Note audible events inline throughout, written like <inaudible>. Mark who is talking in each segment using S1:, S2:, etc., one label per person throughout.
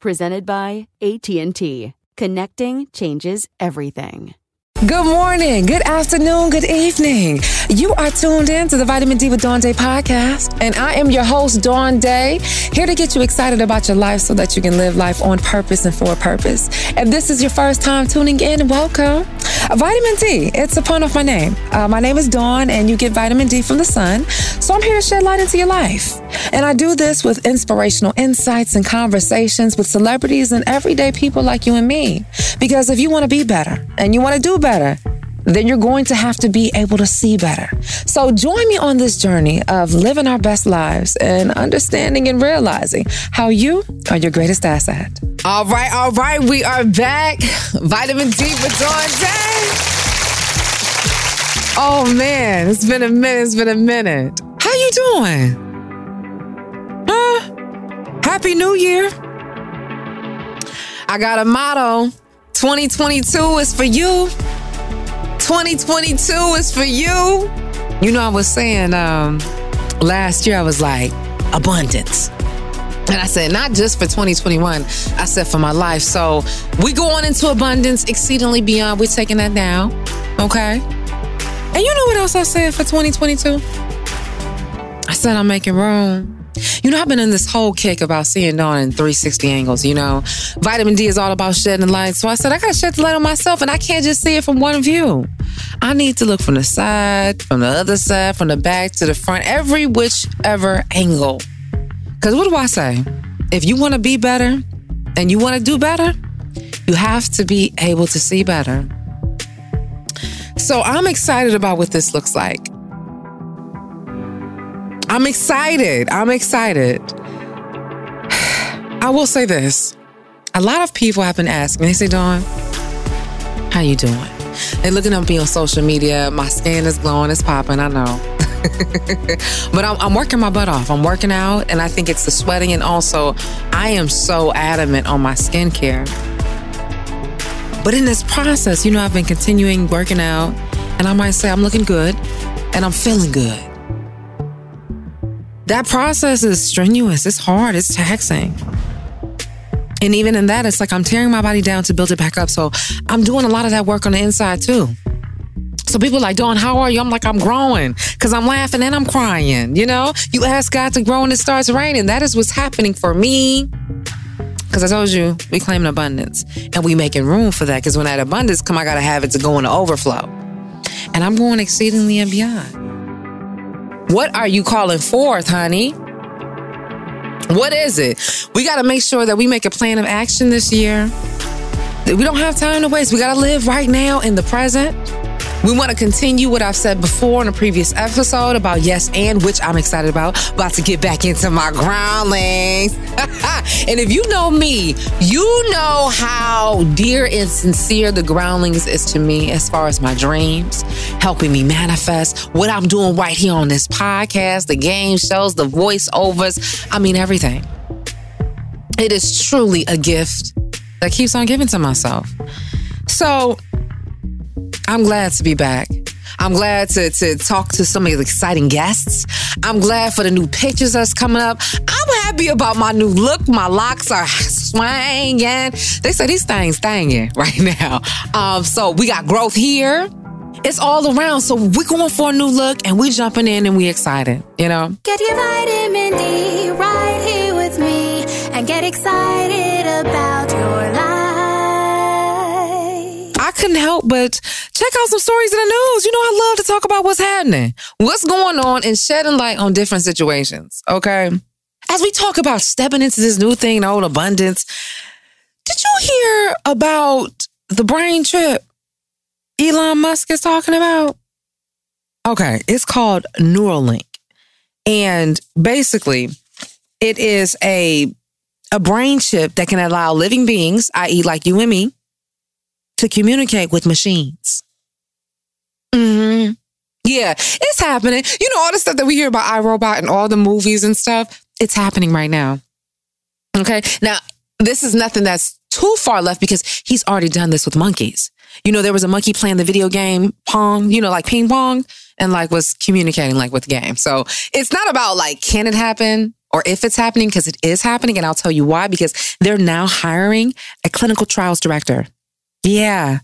S1: presented by AT&T. Connecting changes everything.
S2: Good morning, good afternoon, good evening. You are tuned in to the Vitamin D with Dawn Day podcast, and I am your host, Dawn Day, here to get you excited about your life so that you can live life on purpose and for a purpose. If this is your first time tuning in, welcome. Vitamin D, it's a pun of my name. Uh, my name is Dawn, and you get vitamin D from the sun, so I'm here to shed light into your life. And I do this with inspirational insights and conversations with celebrities and everyday people like you and me. Because if you want to be better and you want to do better, better, then you're going to have to be able to see better. So join me on this journey of living our best lives and understanding and realizing how you are your greatest asset. All right, all right, we are back. Vitamin D with Dawn Day. Oh man, it's been a minute, it's been a minute. How you doing? Huh? Happy New Year. I got a motto. 2022 is for you. 2022 is for you. You know, I was saying um, last year, I was like, abundance. And I said, not just for 2021, I said for my life. So we going into abundance exceedingly beyond. We're taking that now. Okay. And you know what else I said for 2022? I said, I'm making room. You know, I've been in this whole kick about seeing Dawn in 360 angles, you know. Vitamin D is all about shedding light. So I said, I gotta shed the light on myself and I can't just see it from one view. I need to look from the side, from the other side, from the back to the front, every whichever angle. Because what do I say? If you want to be better and you want to do better, you have to be able to see better. So I'm excited about what this looks like. I'm excited. I'm excited. <sighs> I will say this. A lot of people have been asking, they say, Dawn, how you doing? They looking at me on social media. My skin is glowing, it's popping, I know. <laughs> but I'm, I'm, working my butt off. I'm working out, and I think it's the sweating, and also I am so adamant on my skincare. But in this process, you know, I've been continuing working out, and I might say I'm looking good and I'm feeling good. That process is strenuous, it's hard, it's taxing. And even in that, it's like I'm tearing my body down to build it back up. So I'm doing a lot of that work on the inside too. So people are like, Dawn, how are you? I'm like, I'm growing because I'm laughing and I'm crying. You know, you ask God to grow and it starts raining. That is what's happening for me. Because I told you, we claim an abundance and we making room for that. Because when that abundance come, I got to have it to go into overflow. And I'm going exceedingly and beyond. What are you calling forth, honey? What is it? We got to make sure that we make a plan of action this year. We don't have time to waste. We got to live right now in the present. We want to continue what I've said before in a previous episode about yes and, which I'm excited about. About to get back into my groundlings. <laughs> and if you know me, you know how dear and sincere the groundlings is to me as far as my dreams, helping me manifest what I'm doing right here on this podcast, the game shows, the voiceovers. I mean, everything. It is truly a gift that keeps on giving to myself. So, I'm glad to be back. I'm glad to, to talk to some of the exciting guests. I'm glad for the new pictures that's coming up. I'm happy about my new look. My locks are swinging. They say these things thanging <laughs> right now. Um, so we got growth here. It's all around. So we're going for a new look and we jumping in and we excited, you know?
S3: Get your vitamin D right here with me and get excited about your life.
S2: Couldn't help but check out some stories in the news. You know, I love to talk about what's happening, what's going on, and shedding light on different situations. Okay. As we talk about stepping into this new thing, old abundance, did you hear about the brain trip Elon Musk is talking about? Okay, it's called Neuralink. And basically, it is a a brain chip that can allow living beings, i.e., like you and me, to communicate with machines. hmm Yeah, it's happening. You know, all the stuff that we hear about iRobot and all the movies and stuff, it's happening right now. Okay. Now, this is nothing that's too far left because he's already done this with monkeys. You know, there was a monkey playing the video game Pong, you know, like ping pong, and like was communicating like with the game. So it's not about like, can it happen? Or if it's happening, because it is happening. And I'll tell you why, because they're now hiring a clinical trials director. Yeah.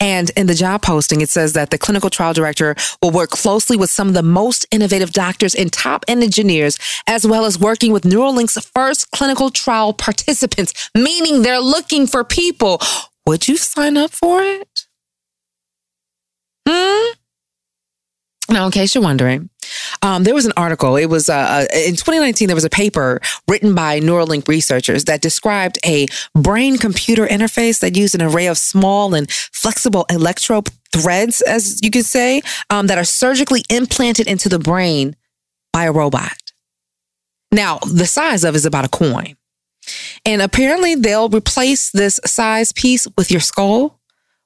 S2: And in the job posting, it says that the clinical trial director will work closely with some of the most innovative doctors and top engineers, as well as working with Neuralink's first clinical trial participants, meaning they're looking for people. Would you sign up for it? Hmm? Now, in case you're wondering, um, there was an article. It was uh, in 2019. There was a paper written by Neuralink researchers that described a brain-computer interface that used an array of small and flexible electro threads, as you could say, um, that are surgically implanted into the brain by a robot. Now, the size of is about a coin, and apparently they'll replace this size piece with your skull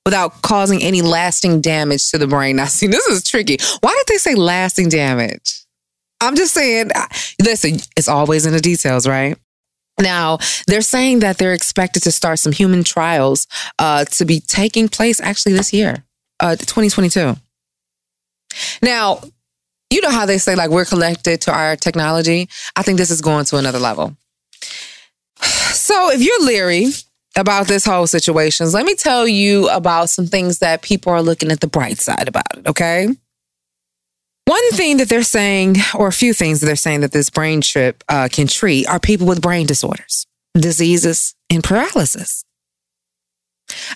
S2: without causing any lasting damage to the brain. Now, see, this is tricky. Why did they say lasting damage? I'm just saying, listen, it's always in the details, right? Now, they're saying that they're expected to start some human trials uh, to be taking place actually this year, uh, 2022. Now, you know how they say, like, we're connected to our technology? I think this is going to another level. <sighs> So, if you're leery about this whole situation, let me tell you about some things that people are looking at the bright side about it, okay? One thing that they're saying, or a few things that they're saying that this brain trip uh, can treat are people with brain disorders, diseases, and paralysis.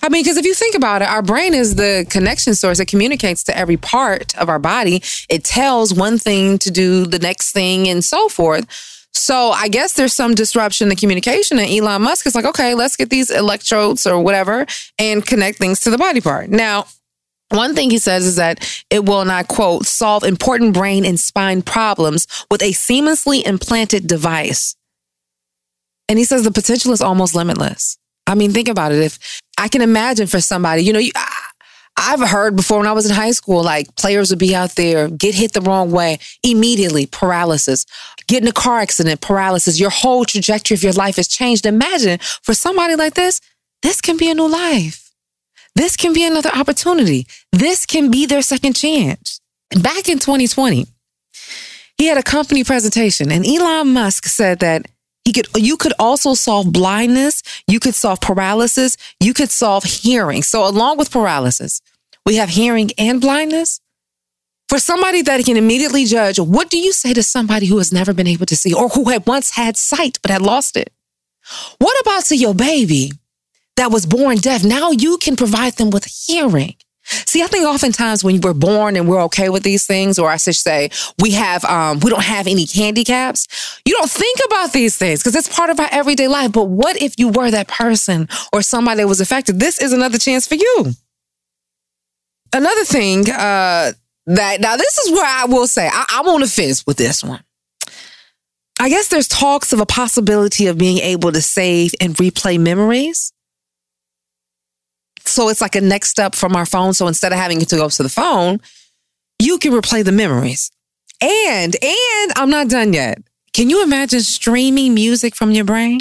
S2: I mean, because if you think about it, our brain is the connection source. It communicates to every part of our body. It tells one thing to do the next thing and so forth. So I guess there's some disruption in the communication, and Elon Musk is like, okay, let's get these electrodes or whatever and connect things to the body part. Now, one thing he says is that it will not, quote, solve important brain and spine problems with a seamlessly implanted device. And he says the potential is almost limitless. I mean, think about it. If I can imagine for somebody, you know, you, I've heard before when I was in high school, like players would be out there, get hit the wrong way, immediately paralysis, get in a car accident, paralysis. Your whole trajectory of your life has changed. Imagine for somebody like this, this can be a new life. This can be another opportunity. This can be their second chance. Back in 2020, he had a company presentation and Elon Musk said that he could you could also solve blindness, you could solve paralysis, you could solve hearing. So along with paralysis, we have hearing and blindness. For somebody that can immediately judge, what do you say to somebody who has never been able to see or who had once had sight but had lost it? What about to your baby that was born deaf? Now you can provide them with hearing. See, I think oftentimes when we're born and we're okay with these things, or I should say, we have, um, we don't have any handicaps. You don't think about these things because it's part of our everyday life. But what if you were that person or somebody that was affected? This is another chance for you. Another thing uh, that now this is where I will say I, I'm on the fence with this one. I guess there's talks of a possibility of being able to save and replay memories. So it's like a next step from our phone. So instead of having to go to the phone, you can replay the memories. And, and I'm not done yet. Can you imagine streaming music from your brain?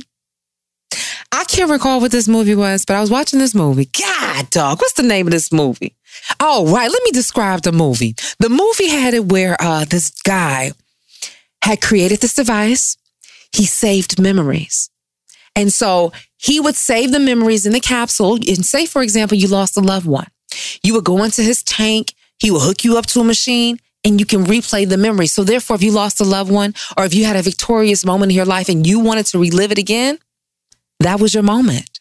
S2: I can't recall what this movie was, but I was watching this movie. God, dog, what's the name of this movie? Oh, right. Let me describe the movie. The movie had it where uh, this guy had created this device. He saved memories. And so he would save the memories in the capsule. And say, for example, you lost a loved one. You would go into his tank. He will hook you up to a machine and you can replay the memory. So therefore, if you lost a loved one or if you had a victorious moment in your life and you wanted to relive it again, that was your moment.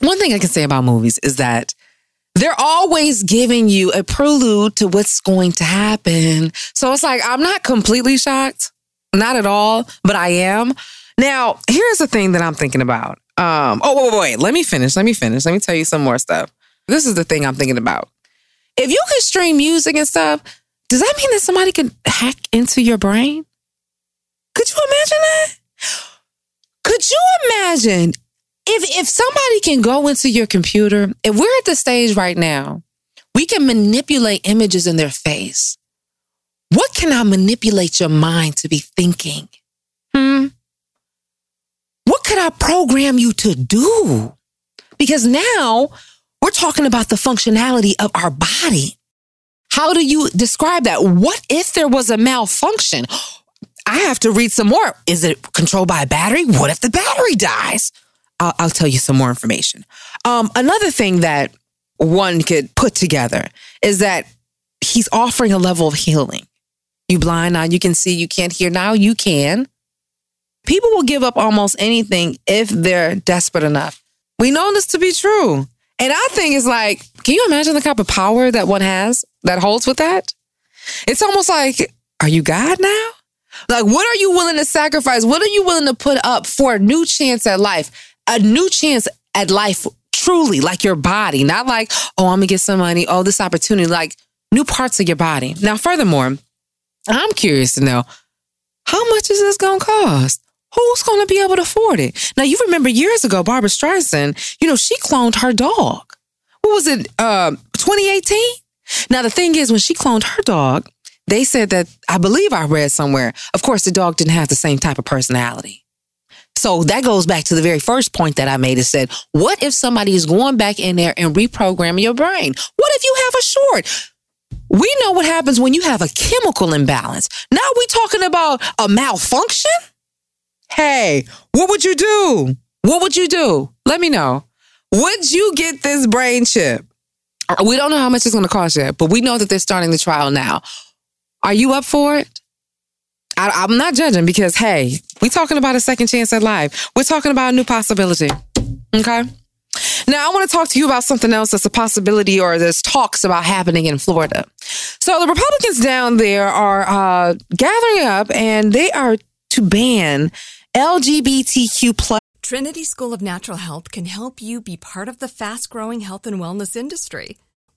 S2: One thing I can say about movies is that they're always giving you a prelude to what's going to happen. So it's like, I'm not completely shocked, not at all, but I am. Now, here's the thing that I'm thinking about. Um, oh, wait, wait, wait. Let me finish. Let me finish. Let me tell you some more stuff. This is the thing I'm thinking about. If you can stream music and stuff, does that mean that somebody could hack into your brain? Could you imagine that? Could you imagine if if somebody can go into your computer, if we're at the stage right now, we can manipulate images in their face. What can I manipulate your mind to be thinking? Hmm. What could I program you to do? Because now we're talking about the functionality of our body. How do you describe that? What if there was a malfunction? I have to read some more. Is it controlled by a battery? What if the battery dies? I'll, I'll tell you some more information. Um, another thing that one could put together is that he's offering a level of healing. You blind now, you can see, you can't hear now, you can. People will give up almost anything if they're desperate enough. We know this to be true. And I think it's like, can you imagine the type of power that one has that holds with that? It's almost like, are you God now? Like, what are you willing to sacrifice? What are you willing to put up for a new chance at life? A new chance at life, truly, like your body, not like, oh, I'm gonna get some money, oh, this opportunity, like new parts of your body. Now, furthermore, I'm curious to know how much is this gonna cost? Who's to be able to afford it? Now, you remember years ago, Barbra Streisand, you know, she cloned her dog. What was it, uh, 2018? Now, the thing is, when she cloned her dog, they said that, I believe I read somewhere, of course, the dog didn't have the same type of personality. So that goes back to the very first point that I made. It said, what if somebody is going back in there and reprogramming your brain? What if you have a short? We know what happens when you have a chemical imbalance. Now we talking about a malfunction? Hey, what would you do? What would you do? Let me know. Would you get this brain chip? We don't know how much it's going to cost yet, but we know that they're starting the trial now. Are you up for it? I, I'm not judging because, hey, we're talking about a second chance at life. We're talking about a new possibility. Okay. Now, I want to talk to you about something else that's a possibility or there's talks about happening in Florida. So, the Republicans down there are uh, gathering up and they are to ban LGBTQ plus.
S4: Trinity School of Natural Health can help you be part of the fast growing health and wellness industry.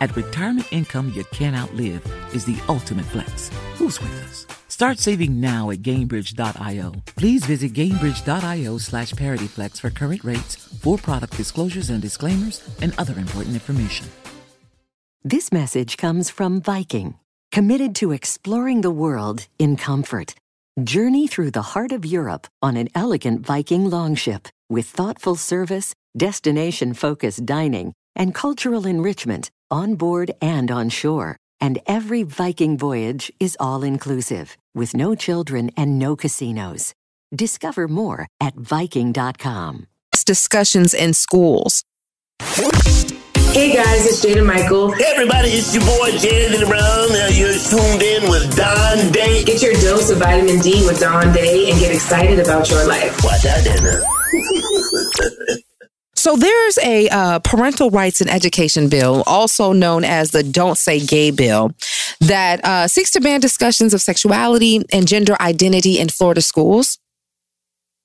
S5: At retirement income you can't outlive is the ultimate flex. Who's with us? Start saving now at Gainbridge.io. Please visit Gainbridge.io slash ParityFlex for current rates, for product disclosures and disclaimers, and other important information.
S6: This message comes from Viking, committed to exploring the world in comfort. Journey through the heart of Europe on an elegant Viking longship with thoughtful service, destination focused dining, and cultural enrichment on board and on shore and every Viking voyage is all inclusive with no children and no casinos. Discover more at Viking.com.
S2: Discussions in schools.
S7: Hey guys, it's Jada Michael.
S8: Hey everybody, it's your boy Jaden Brown. Now you're tuned in with Dawn Day.
S7: Get your dose of vitamin D with Dawn Day and get excited about your life.
S8: Watch out, dinner. <laughs>
S2: So there's a uh, parental rights and education bill, also known as the Don't Say Gay bill, that uh, seeks to ban discussions of sexuality and gender identity in Florida schools.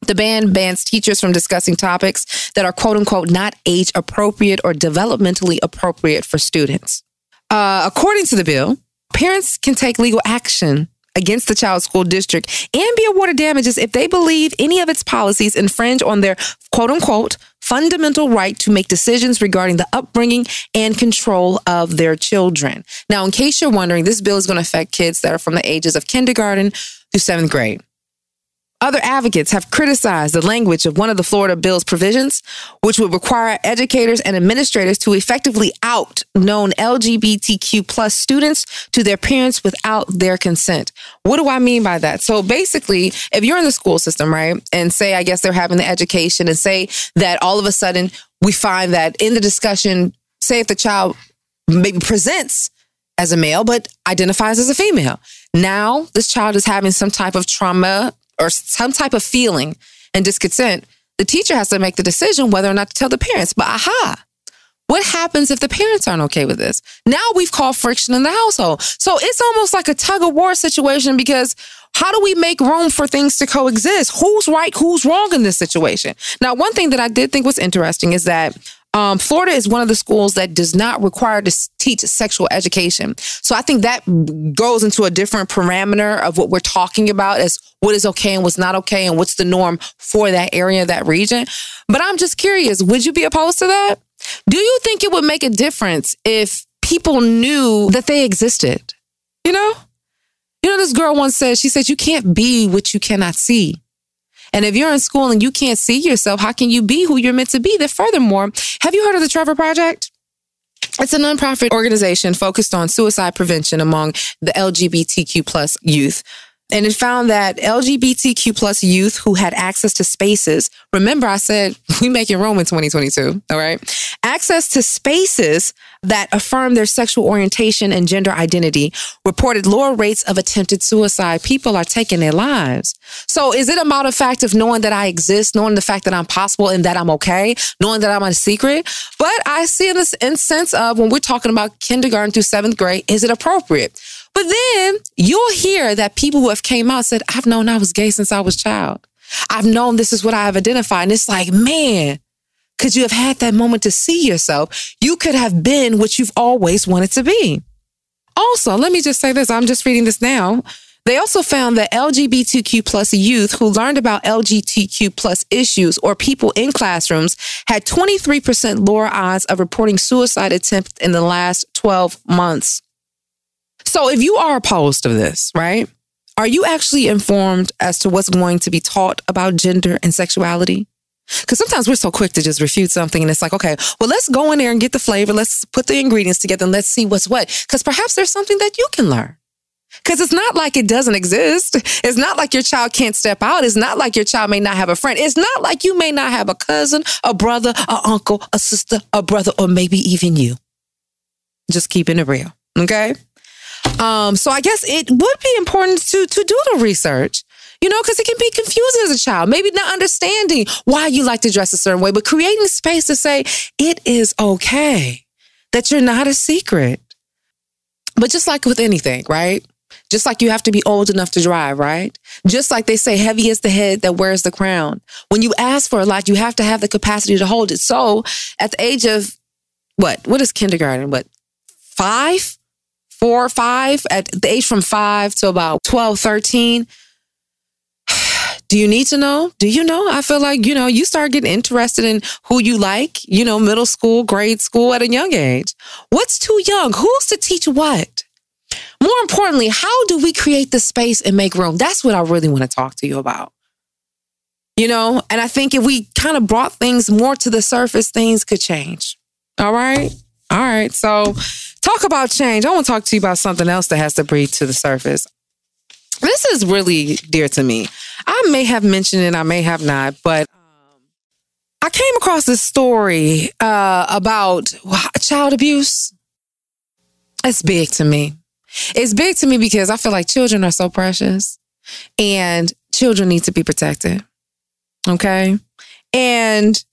S2: The ban bans teachers from discussing topics that are quote unquote not age appropriate or developmentally appropriate for students. Uh, according to the bill, parents can take legal action against the child school district and be awarded damages if they believe any of its policies infringe on their quote unquote fundamental right to make decisions regarding the upbringing and control of their children. Now, in case you're wondering, this bill is going to affect kids that are from the ages of kindergarten through seventh grade. Other advocates have criticized the language of one of the Florida bill's provisions, which would require educators and administrators to effectively out known LGBTQ plus students to their parents without their consent. What do I mean by that? So basically, if you're in the school system, right, and say, I guess they're having the education and say that all of a sudden we find that in the discussion, say if the child maybe presents as a male, but identifies as a female. Now, this child is having some type of trauma or some type of feeling and discontent, the teacher has to make the decision whether or not to tell the parents. But aha, what happens if the parents aren't okay with this? Now we've caused friction in the household. So it's almost like a tug of war situation because how do we make room for things to coexist? Who's right? Who's wrong in this situation? Now, one thing that I did think was interesting is that um, Florida is one of the schools that does not require to teach sexual education. So I think that goes into a different parameter of what we're talking about as what is okay and what's not okay and what's the norm for that area, that region. But I'm just curious, would you be opposed to that? Do you think it would make a difference if people knew that they existed? You know? You know, this girl once said, she said, you can't be what you cannot see. And if you're in school and you can't see yourself, how can you be who you're meant to be? That furthermore, have you heard of the Trevor Project? It's a nonprofit organization focused on suicide prevention among the LGBTQ plus youth. And it found that LGBTQ plus youth who had access to spaces, remember I said <laughs> we make it Rome in 2022, all right? Access to spaces that affirm their sexual orientation and gender identity reported lower rates of attempted suicide. People are taking their lives. So is it a matter of fact of knowing that I exist, knowing the fact that I'm possible and that I'm okay, knowing that I'm a secret? But I see this in sense of when we're talking about kindergarten through seventh grade, is it appropriate? But then you'll hear that people who have came out said, I've known I was gay since I was child. I've known this is what I have identified. And it's like, man, could you have had that moment to see yourself? You could have been what you've always wanted to be. Also, let me just say this. I'm just reading this now. They also found that LGBTQ plus youth who learned about LGBTQ plus issues or people in classrooms had 23% lower odds of reporting suicide attempts in the last 12 months. So if you are opposed to this, right? Are you actually informed as to what's going to be taught about gender and sexuality? Because sometimes we're so quick to just refute something and it's like, okay, well, let's go in there and get the flavor. Let's put the ingredients together and let's see what's what. Because perhaps there's something that you can learn. Because it's not like it doesn't exist. It's not like your child can't step out. It's not like your child may not have a friend. It's not like you may not have a cousin, a brother, a uncle, a sister, a brother, or maybe even you. Just keeping it real. Okay. Um, so I guess it would be important to to do the research. You know, because it can be confusing as a child. Maybe not understanding why you like to dress a certain way, but creating space to say it is okay that you're not a secret. But just like with anything, right? Just like you have to be old enough to drive, right? Just like they say, heavy is the head that wears the crown. When you ask for a lot, you have to have the capacity to hold it. So at the age of what? What is kindergarten? What? Five? Four or five? At the age from five to about 12, 13, <sighs> do you need to know? Do you know? I feel like, you know, you start getting interested in who you like, you know, middle school, grade school at a young age. What's too young? Who's to teach what? More importantly, how do we create the space and make room? That's what I really want to talk to you about. You know, and I think if we kind of brought things more to the surface, things could change. All right. All right. So, talk about change. I want to talk to you about something else that has to breathe to the surface. This is really dear to me. I may have mentioned it, I may have not, but um, I came across this story uh, about child abuse. It's big to me. It's big to me because I feel like children are so precious and children need to be protected. Okay. And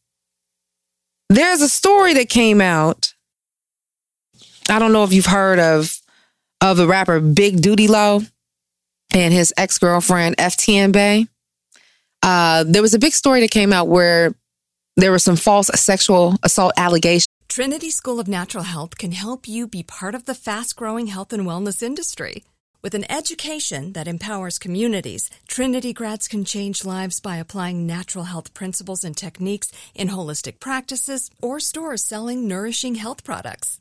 S2: there's a story that came out. I don't know if you've heard of of the rapper Big Duty Low and his ex girlfriend FTN Bae. Uh, there was a big story that came out where there were some false sexual assault allegations.
S4: Trinity School of Natural Health can help you be part of the fast growing health and wellness industry. With an education that empowers communities, Trinity grads can change lives by applying natural health principles and techniques in holistic practices or stores selling nourishing health products.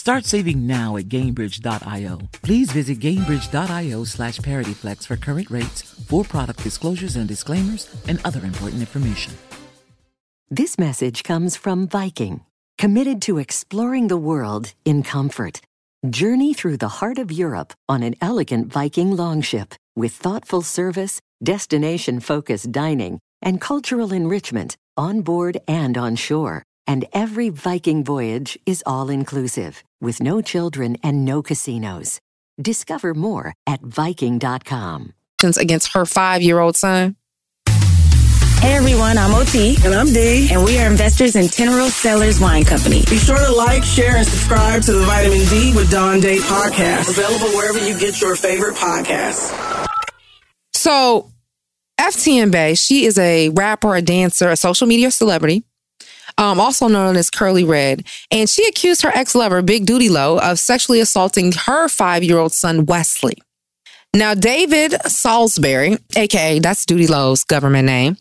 S5: Start saving now at Gainbridge.io. Please visit Gainbridge.io slash ParityFlex for current rates, for product disclosures and disclaimers, and other important information.
S6: This message comes from Viking, committed to exploring the world in comfort. Journey through the heart of Europe on an elegant Viking longship with thoughtful service, destination focused dining, and cultural enrichment on board and on shore. And every Viking voyage is all inclusive, with no children and no casinos. Discover more at Viking.com.
S2: Against her five year old son.
S9: Hey everyone, I'm OT.
S10: And I'm D.
S9: And we are investors in Tenero Sellers Wine Company.
S10: Be sure to like, share, and subscribe to the Vitamin D with Dawn Day podcast. Available wherever you get your favorite podcasts.
S2: So, FTN Bae, she is a rapper, a dancer, a social media celebrity. Um, also known as Curly Red, and she accused her ex lover, Big Duty Low, of sexually assaulting her five year old son, Wesley. Now, David Salisbury, aka that's Duty Low's government name,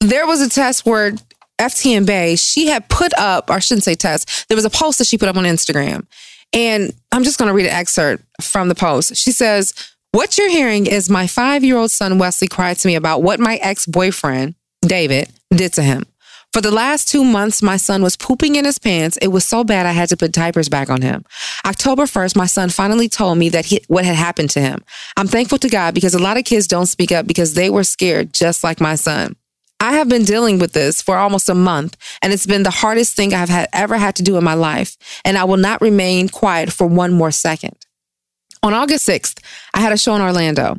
S2: there was a test where FTN Bae, she had put up, or I shouldn't say test, there was a post that she put up on Instagram. And I'm just going to read an excerpt from the post. She says, What you're hearing is my five year old son Wesley cried to me about what my ex boyfriend, David, did to him. For the last two months, my son was pooping in his pants. It was so bad I had to put diapers back on him. October 1st, my son finally told me that he, what had happened to him. I'm thankful to God because a lot of kids don't speak up because they were scared, just like my son. I have been dealing with this for almost a month, and it's been the hardest thing I've had, ever had to do in my life, and I will not remain quiet for one more second. On August 6th, I had a show in Orlando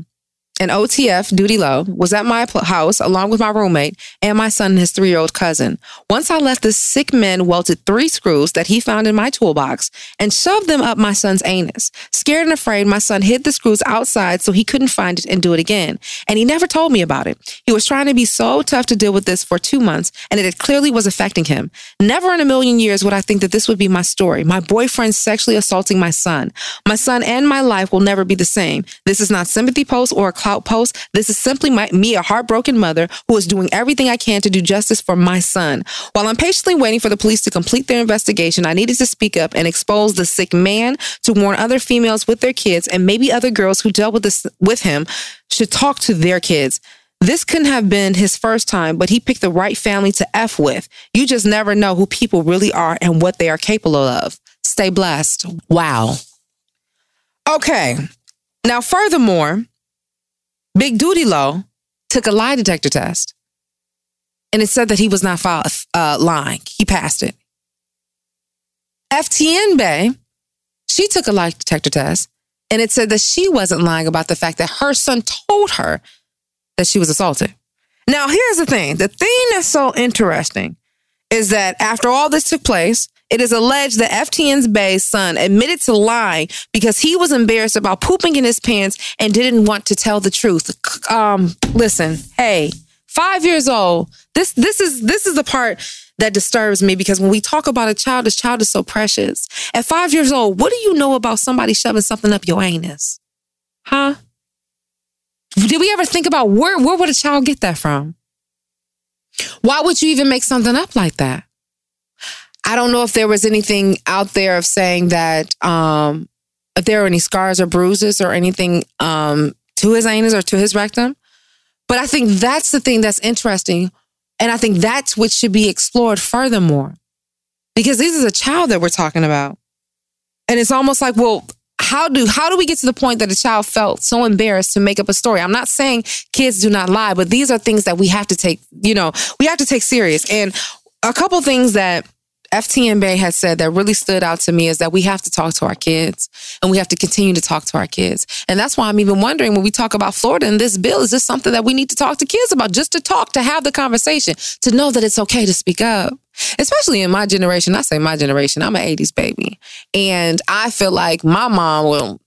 S2: and OTF, Duty Low, was at my house along with my roommate and my son and his three year old cousin. Once I left, the sick man welted three screws that he found in my toolbox and shoved them up my son's anus. Scared and afraid, my son hid the screws outside so he couldn't find it and do it again. And he never told me about it. He was trying to be so tough to deal with this for two months, and it clearly was affecting him. Never in a million years would I think that this would be my story. My boyfriend sexually assaulting my son. My son and my life will never be the same. This is not sympathy post or a post. This is simply my, me, a heartbroken mother who is doing everything I can to do justice for my son. While I'm patiently waiting for the police to complete their investigation, I needed to speak up and expose the sick man to warn other females with their kids and maybe other girls who dealt with this with him should talk to their kids. This couldn't have been his first time, but he picked the right family to F with. You just never know who people really are and what they are capable of. Stay blessed. Wow. Okay. Now, furthermore, Big Duty Low took a lie detector test and it said that he was not uh, lying. He passed it. FTN Bae, she took a lie detector test and it said that she wasn't lying about the fact that her son told her that she was assaulted. Now, here's the thing the thing that's so interesting is that after all this took place, it is alleged that FTN's Bay's son admitted to lying because he was embarrassed about pooping in his pants and didn't want to tell the truth. Um, listen, hey, five years old. This this is this is the part that disturbs me because when we talk about a child, this child is so precious. At five years old, what do you know about somebody shoving something up your anus? Huh? Did we ever think about where where would a child get that from? Why would you even make something up like that? I don't know if there was anything out there of saying that um, if there were any scars or bruises or anything um, to his anus or to his rectum. But I think that's the thing that's interesting. And I think that's what should be explored furthermore. Because this is a child that we're talking about. And it's almost like, well, how do how do we get to the point that a child felt so embarrassed to make up a story? I'm not saying kids do not lie, but these are things that we have to take, you know, we have to take serious. And a couple things that FTN Bae has said that really stood out to me is that we have to talk to our kids and we have to continue to talk to our kids. And that's why I'm even wondering when we talk about Florida and this bill, is this something that we need to talk to kids about? Just to talk, to have the conversation, to know that it's okay to speak up. Especially in my generation. I say my generation, I'm an 80s baby. And I feel like my mom will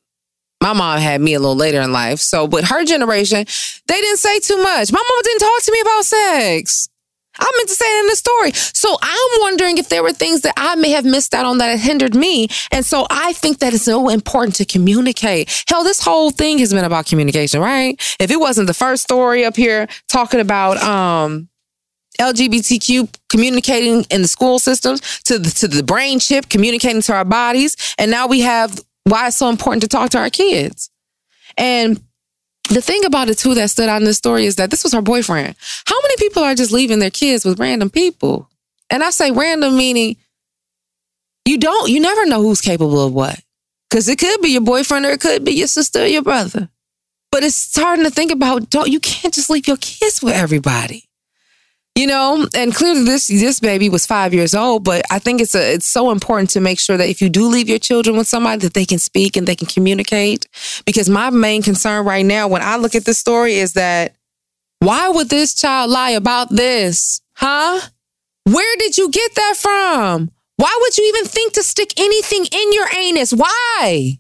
S2: my mom had me a little later in life. So, but her generation, they didn't say too much. My mom didn't talk to me about sex. I meant to say it in the story. So I'm wondering if there were things that I may have missed out on that hindered me. And so I think that it's so important to communicate. Hell, this whole thing has been about communication, right? If it wasn't the first story up here talking about um LGBTQ communicating in the school systems to the, to the brain chip communicating to our bodies. And now we have why it's so important to talk to our kids. And the thing about it too that stood out in this story is that this was her boyfriend. How many people are just leaving their kids with random people? And I say random meaning you don't, you never know who's capable of what. Cause it could be your boyfriend or it could be your sister or your brother. But it's starting to think about don't you can't just leave your kids with everybody. You know, and clearly this this baby was five years old, but I think it's a it's so important to make sure that if you do leave your children with somebody that they can speak and they can communicate. Because my main concern right now when I look at this story is that why would this child lie about this? Huh? Where did you get that from? Why would you even think to stick anything in your anus? Why?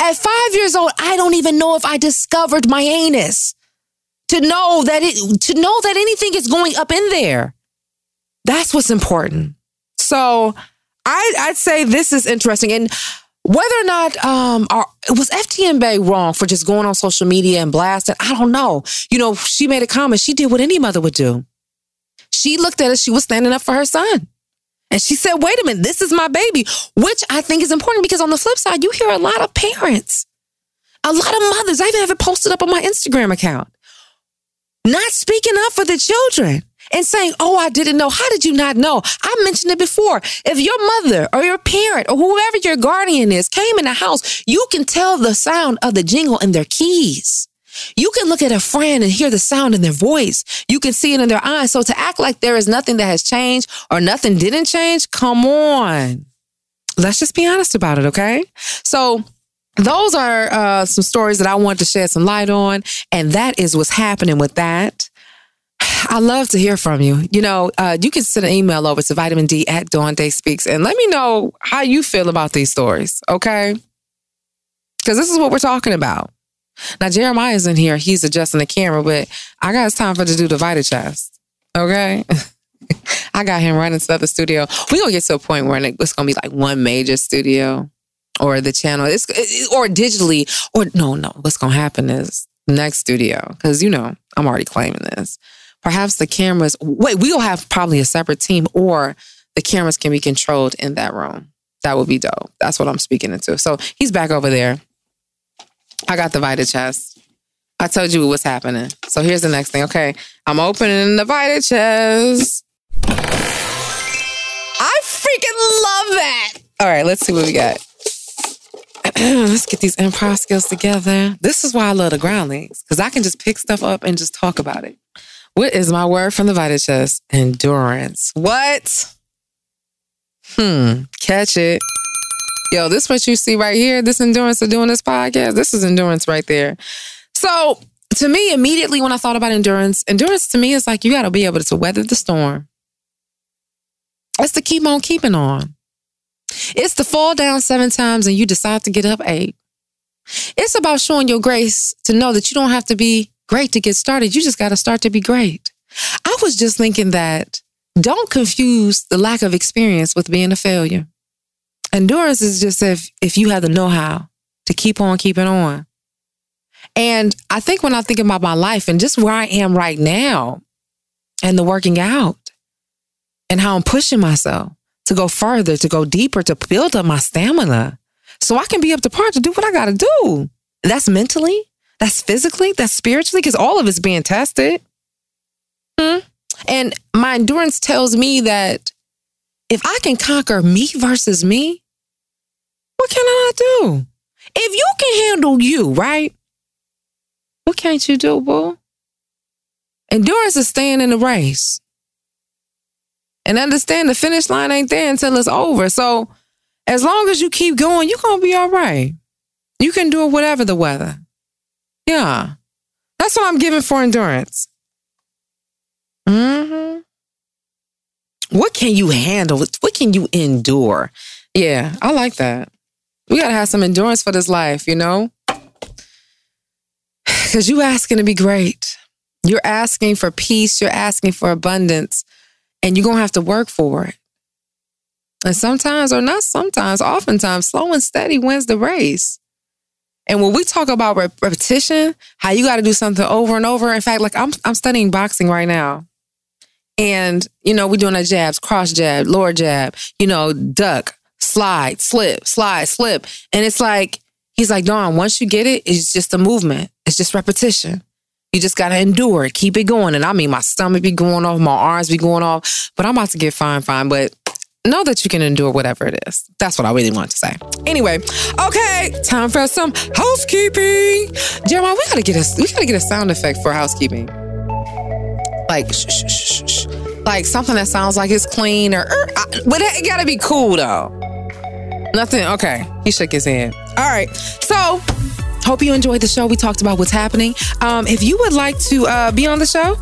S2: At five years old, I don't even know if I discovered my anus to know that it to know that anything is going up in there. That's what's important. So I I'd say this is interesting. And whether or not um was FTN Bae wrong for just going on social media and blasting, I don't know. You know, she made a comment. She did what any mother would do. She looked at it, she was standing up for her son. And she said, wait a minute, this is my baby, which I think is important because on the flip side, you hear a lot of parents, a lot of mothers. I even have it posted up on my Instagram account not speaking up for the children and saying, Oh, I didn't know. How did you not know? I mentioned it before. If your mother or your parent or whoever your guardian is came in the house, you can tell the sound of the jingle in their keys. You can look at a friend and hear the sound in their voice. You can see it in their eyes. So to act like there is nothing that has changed or nothing didn't change, come on. Let's just be honest about it, okay? So those are uh, some stories that I want to shed some light on. And that is what's happening with that. <sighs> I love to hear from you. You know, uh, you can send an email over to vitamin D at Dawn Day Speaks and let me know how you feel about these stories, okay? Because this is what we're talking about. Now, Jeremiah's in here. He's adjusting the camera, but I got time for to do the Vita chest, okay? <laughs> I got him running to the other studio. We're going to get to a point where it's going to be like one major studio or the channel it's, or digitally or no no what's to happen is next studio, because you know, I'm already claiming this. Perhaps the cameras, wait, we'll have probably a separate team or the cameras can be controlled in that room. That would be dope. That's what I'm speaking into. So he's back over there. I got the Vita chest. I told you what's happening. So here's the next thing. Okay. I'm opening the Vita chest. I freaking love that. All right, let's see what we got. <clears throat> let's get these improv skills together. This is why I love the groundlings, because I can just pick stuff up and just talk about it. What is my word from the Vita chest? Endurance. What? Hmm, catch it. Yo, this what you see right here. This endurance of doing this podcast. This is endurance right there. So to me, immediately when I thought about endurance, endurance to me is like you got to be able to weather the storm. It's to keep on keeping on. It's to fall down seven times and you decide to get up eight. It's about showing your grace to know that you don't have to be great to get started. You just got to start to be great. I was just thinking that don't confuse the lack of experience with being a failure. Endurance is just if if you have the know-how to keep on keeping on. And I think when I think about my life and just where I am right now and the working out and how I'm pushing myself to go further, to go deeper, to build up my stamina so I can be up to par to do what I got to do. That's mentally, that's physically, that's spiritually, because all of it's being tested. Hmm? And my endurance tells me that if I can conquer me versus me, what can I do? If you can handle you, right? What can't you do, boo? Endurance is staying in the race. And understand the finish line ain't there until it's over. So as long as you keep going, you're gonna be all right. You can do it whatever the weather. Yeah. That's what I'm giving for endurance. Mm-hmm. What can you handle? What can you endure? Yeah, I like that. We gotta have some endurance for this life, you know? Because you asking to be great. You're asking for peace, you're asking for abundance, and you're gonna have to work for it. And sometimes, or not sometimes, oftentimes, slow and steady wins the race. And when we talk about repetition, how you got to do something over and over. In fact, like I'm, I'm studying boxing right now. And, you know, we're doing our jabs, cross jab, lower jab, you know, duck, slide, slip, slide, slip. And it's like, he's like, Dawn, once you get it, it's just a movement. It's just repetition. You just gotta endure it, keep it going. And I mean, my stomach be going off, my arms be going off, but I'm about to get fine, fine. But know that you can endure whatever it is. That's what I really want to say. Anyway, okay, time for some housekeeping. Jeremiah, we gotta get a we gotta get a sound effect for housekeeping. Like shh, shh, shh, shh. like something that sounds like it's clean or, er, or but it gotta be cool though. Nothing. Okay, he shook his head. All right, so. Hope you enjoyed the show. We talked about what's happening. Um, if you would like to uh, be on the show,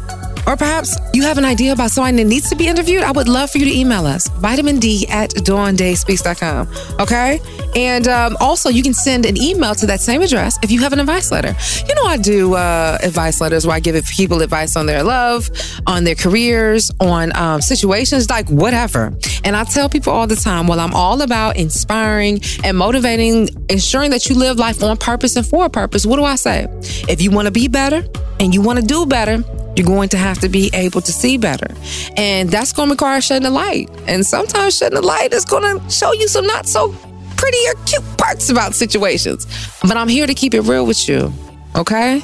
S2: or perhaps you have an idea about someone that needs to be interviewed, I would love for you to email us, vitamin D at dawndayspeaks.com. Okay? And um, also, you can send an email to that same address if you have an advice letter. You know, I do uh, advice letters where I give people advice on their love, on their careers, on um, situations, like whatever. And I tell people all the time, well, I'm all about inspiring and motivating, ensuring that you live life on purpose and for a purpose. What do I say? If you want to be better and you want to do better, you're going to have to be able to see better. And that's going to require shedding the light. And sometimes shedding the light is going to show you some not so pretty or cute parts about situations. But I'm here to keep it real with you. Okay?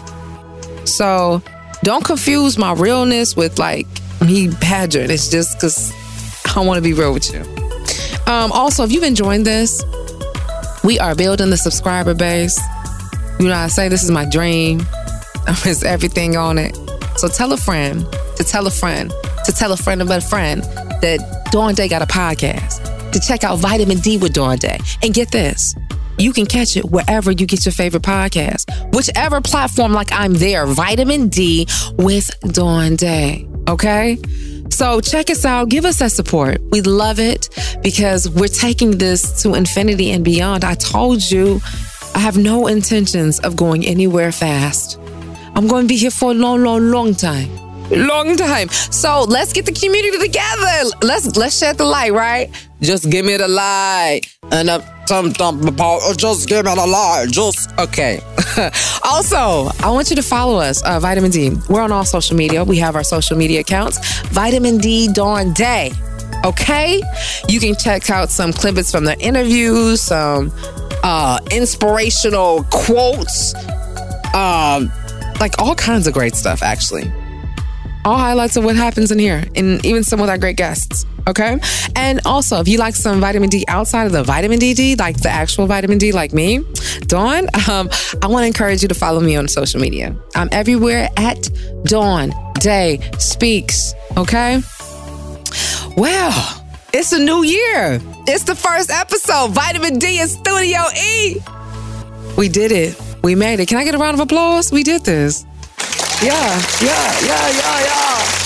S2: So don't confuse my realness with like me badgering. It's just because I want to be real with you. Um, also, if you've enjoyed this, we are building the subscriber base. You know, I say this is my dream. <laughs> I It's everything on it. So tell a friend to tell a friend to tell a friend of a friend that Dawn Day got a podcast to check out Vitamin D with Dawn Day. And get this. You can catch it wherever you get your favorite podcast, whichever platform, like I'm there, Vitamin D with Dawn Day. Okay? So check us out. Give us that support. We love it because we're taking this to infinity and beyond. I told you I have no intentions of going anywhere fast. I'm going to be here for a long, long, long time. Long time. So let's get the community together. Let's let's shed the light, right? Just give me the light. And uh, some, some, just give me the light. Just okay. <laughs> also, I want you to follow us, uh, Vitamin D. We're on all social media. We have our social media accounts. Vitamin D Dawn Day. Okay? You can check out some clips from the interviews, some uh, inspirational quotes, um, like all kinds of great stuff, actually. All highlights of what happens in here, and even some with our great guests. Okay. And also, if you like some vitamin D outside of the vitamin D, like the actual vitamin D, like me, Dawn, um, I want to encourage you to follow me on social media. I'm everywhere at Dawn Day Speaks. Okay. Well, it's a new year. It's the first episode. Vitamin D in Studio E. We did it. We made it. Can I get a round of applause? We did this. Yeah, yeah, yeah, yeah, yeah.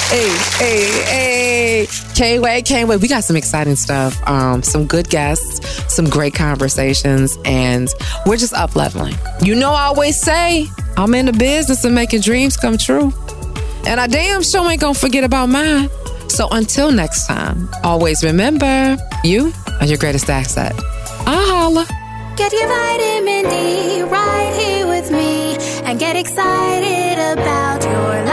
S2: Hey, hey, hey. Can't wait, can't wait. We got some exciting stuff. Um, some good guests, some great conversations, and we're just up leveling. You know, I always say I'm in the business of making dreams come true. And I damn sure ain't gonna forget about mine. So until next time, always remember you are your greatest asset. I holla.
S3: Get your vitamin D right here with me and get excited about your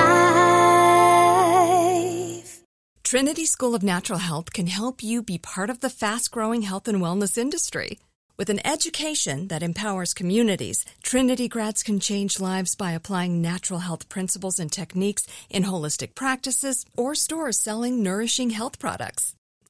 S3: life.
S4: Trinity School of Natural Health can help you be part of the fast growing health and wellness industry. With an education that empowers communities, Trinity grads can change lives by applying natural health principles and techniques in holistic practices or stores selling nourishing health products.